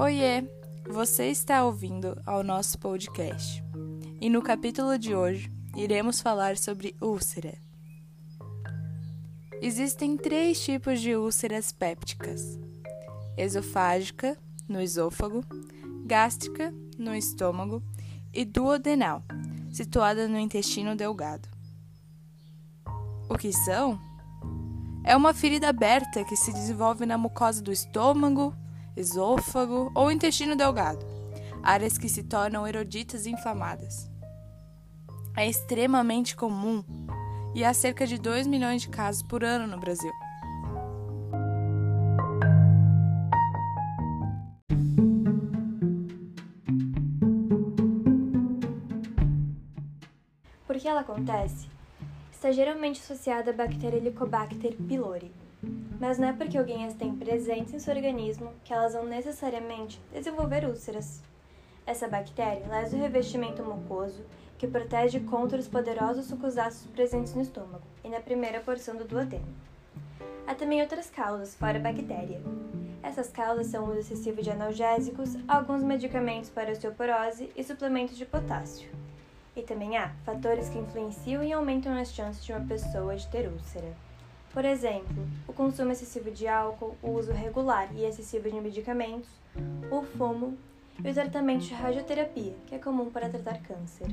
Oiê, você está ouvindo ao nosso podcast. E no capítulo de hoje iremos falar sobre úlcera. Existem três tipos de úlceras pépticas: esofágica, no esôfago, gástrica, no estômago, e duodenal, situada no intestino delgado. O que são? É uma ferida aberta que se desenvolve na mucosa do estômago, esôfago ou intestino delgado, áreas que se tornam eroditas e inflamadas. É extremamente comum e há cerca de 2 milhões de casos por ano no Brasil. Por que ela acontece? Está geralmente associada à bactéria Helicobacter pylori, mas não é porque alguém as tem presentes em seu organismo que elas vão necessariamente desenvolver úlceras. Essa bactéria lesa o revestimento mucoso que protege contra os poderosos sucos ácidos presentes no estômago e na primeira porção do duodeno. Há também outras causas, fora a bactéria. Essas causas são o uso excessivo de analgésicos, alguns medicamentos para osteoporose e suplementos de potássio. E também há fatores que influenciam e aumentam as chances de uma pessoa de ter úlcera. Por exemplo, o consumo excessivo de álcool, o uso regular e excessivo de medicamentos, o fumo e o tratamento de radioterapia, que é comum para tratar câncer.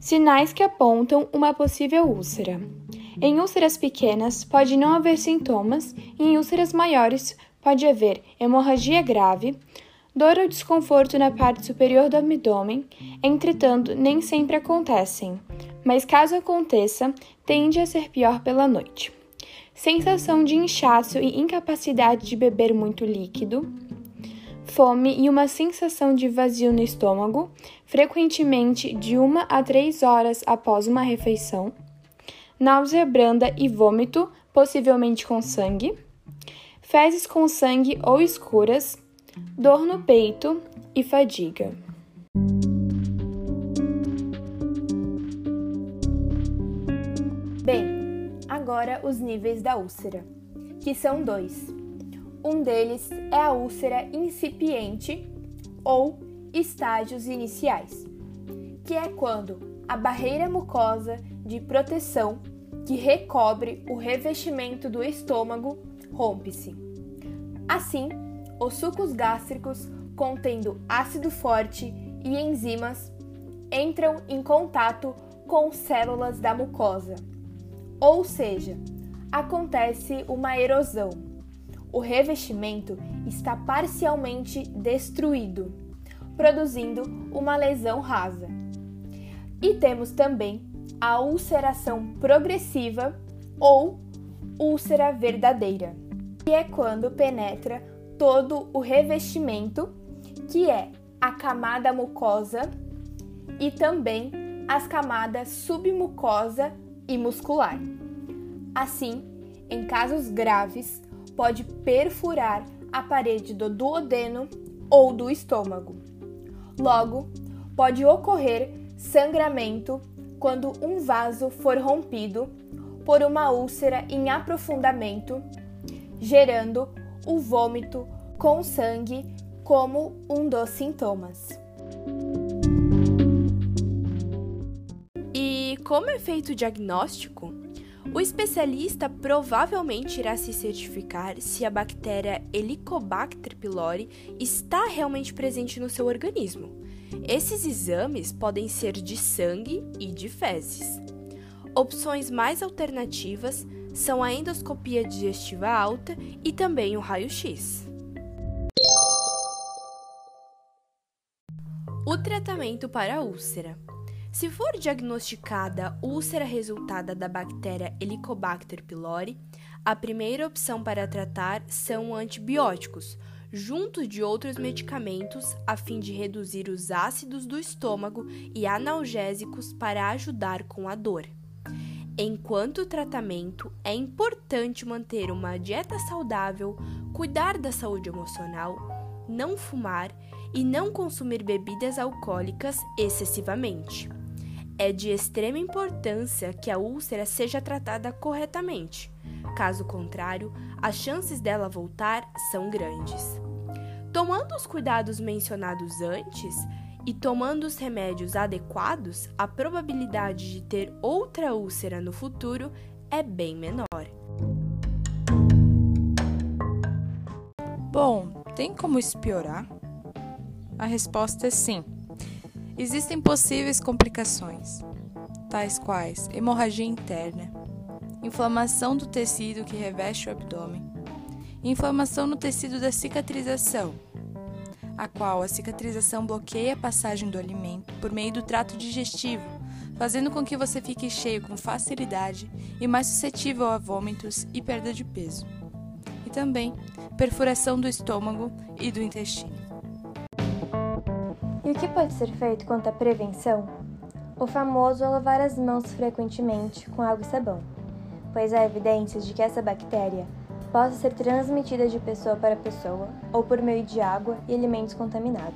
Sinais que apontam uma possível úlcera. Em úlceras pequenas, pode não haver sintomas, e em úlceras maiores, pode haver hemorragia grave, dor ou desconforto na parte superior do abdômen, entretanto, nem sempre acontecem, mas caso aconteça, tende a ser pior pela noite. Sensação de inchaço e incapacidade de beber muito líquido, fome e uma sensação de vazio no estômago, frequentemente de uma a três horas após uma refeição, náusea branda e vômito, possivelmente com sangue, fezes com sangue ou escuras, dor no peito e fadiga. Bem, agora os níveis da úlcera, que são dois. Um deles é a úlcera incipiente ou estágios iniciais, que é quando a barreira mucosa de proteção que recobre o revestimento do estômago rompe-se. Assim, os sucos gástricos contendo ácido forte e enzimas entram em contato com células da mucosa. Ou seja, acontece uma erosão. O revestimento está parcialmente destruído, produzindo uma lesão rasa. E temos também a ulceração progressiva ou úlcera verdadeira, que é quando penetra todo o revestimento, que é a camada mucosa e também as camadas submucosa e muscular. Assim, em casos graves, pode perfurar a parede do duodeno ou do estômago. Logo, pode ocorrer sangramento quando um vaso for rompido por uma úlcera em aprofundamento, gerando o vômito com sangue como um dos sintomas. E como é feito o diagnóstico? O especialista provavelmente irá se certificar se a bactéria Helicobacter pylori está realmente presente no seu organismo. Esses exames podem ser de sangue e de fezes. Opções mais alternativas são a endoscopia digestiva alta e também o raio-x. O tratamento para a úlcera. Se for diagnosticada úlcera resultada da bactéria Helicobacter pylori, a primeira opção para tratar são antibióticos, junto de outros medicamentos, a fim de reduzir os ácidos do estômago e analgésicos para ajudar com a dor. Enquanto tratamento, é importante manter uma dieta saudável, cuidar da saúde emocional, não fumar e não consumir bebidas alcoólicas excessivamente. É de extrema importância que a úlcera seja tratada corretamente, Caso contrário, as chances dela voltar são grandes. Tomando os cuidados mencionados antes e tomando os remédios adequados, a probabilidade de ter outra úlcera no futuro é bem menor. Bom, tem como isso piorar? A resposta é sim. Existem possíveis complicações, tais quais hemorragia interna, inflamação do tecido que reveste o abdômen, inflamação no tecido da cicatrização, a qual a cicatrização bloqueia a passagem do alimento por meio do trato digestivo, fazendo com que você fique cheio com facilidade e mais suscetível a vômitos e perda de peso. E também perfuração do estômago e do intestino. E o que pode ser feito quanto à prevenção? O famoso lavar as mãos frequentemente com água e sabão, pois há evidências de que essa bactéria possa ser transmitida de pessoa para pessoa ou por meio de água e alimentos contaminados.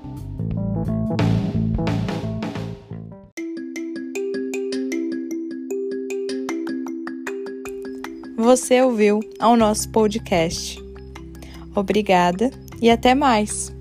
Você ouviu ao nosso podcast. Obrigada e até mais!